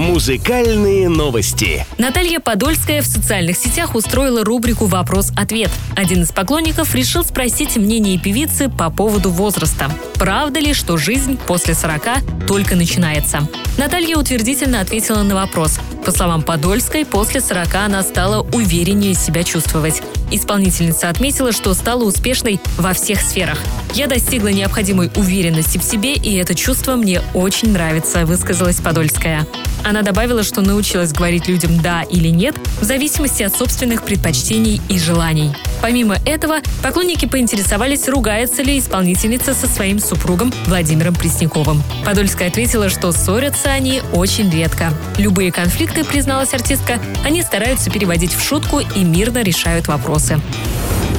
Музыкальные новости. Наталья Подольская в социальных сетях устроила рубрику «Вопрос-ответ». Один из поклонников решил спросить мнение певицы по поводу возраста. Правда ли, что жизнь после 40 только начинается? Наталья утвердительно ответила на вопрос. По словам Подольской, после 40 она стала увереннее себя чувствовать. Исполнительница отметила, что стала успешной во всех сферах. «Я достигла необходимой уверенности в себе, и это чувство мне очень нравится», высказалась Подольская. Она добавила, что научилась говорить людям «да» или «нет» в зависимости от собственных предпочтений и желаний. Помимо этого, поклонники поинтересовались, ругается ли исполнительница со своим супругом Владимиром Пресняковым. Подольская ответила, что ссорятся они очень редко. Любые конфликты, призналась артистка, они стараются переводить в шутку и мирно решают вопросы.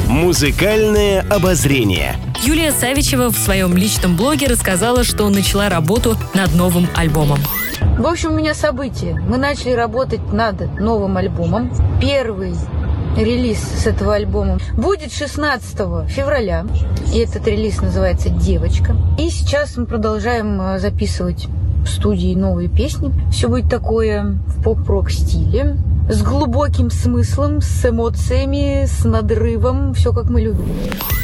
Музыкальное обозрение. Юлия Савичева в своем личном блоге рассказала, что начала работу над новым альбомом. В общем, у меня событие. Мы начали работать над новым альбомом. Первый релиз с этого альбома будет 16 февраля. И этот релиз называется «Девочка». И сейчас мы продолжаем э, записывать в студии новые песни. Все будет такое в поп-рок стиле с глубоким смыслом, с эмоциями, с надрывом, все как мы любим.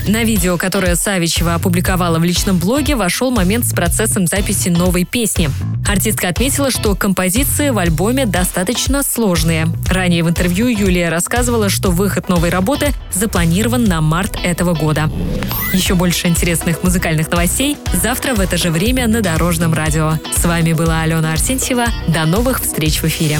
На видео, которое Савичева опубликовала в личном блоге, вошел момент с процессом записи новой песни. Артистка отметила, что композиции в альбоме достаточно сложные. Ранее в интервью Юлия рассказывала, что выход новой работы запланирован на март этого года. Еще больше интересных музыкальных новостей завтра в это же время на Дорожном радио. С вами была Алена Арсентьева. До новых встреч в эфире.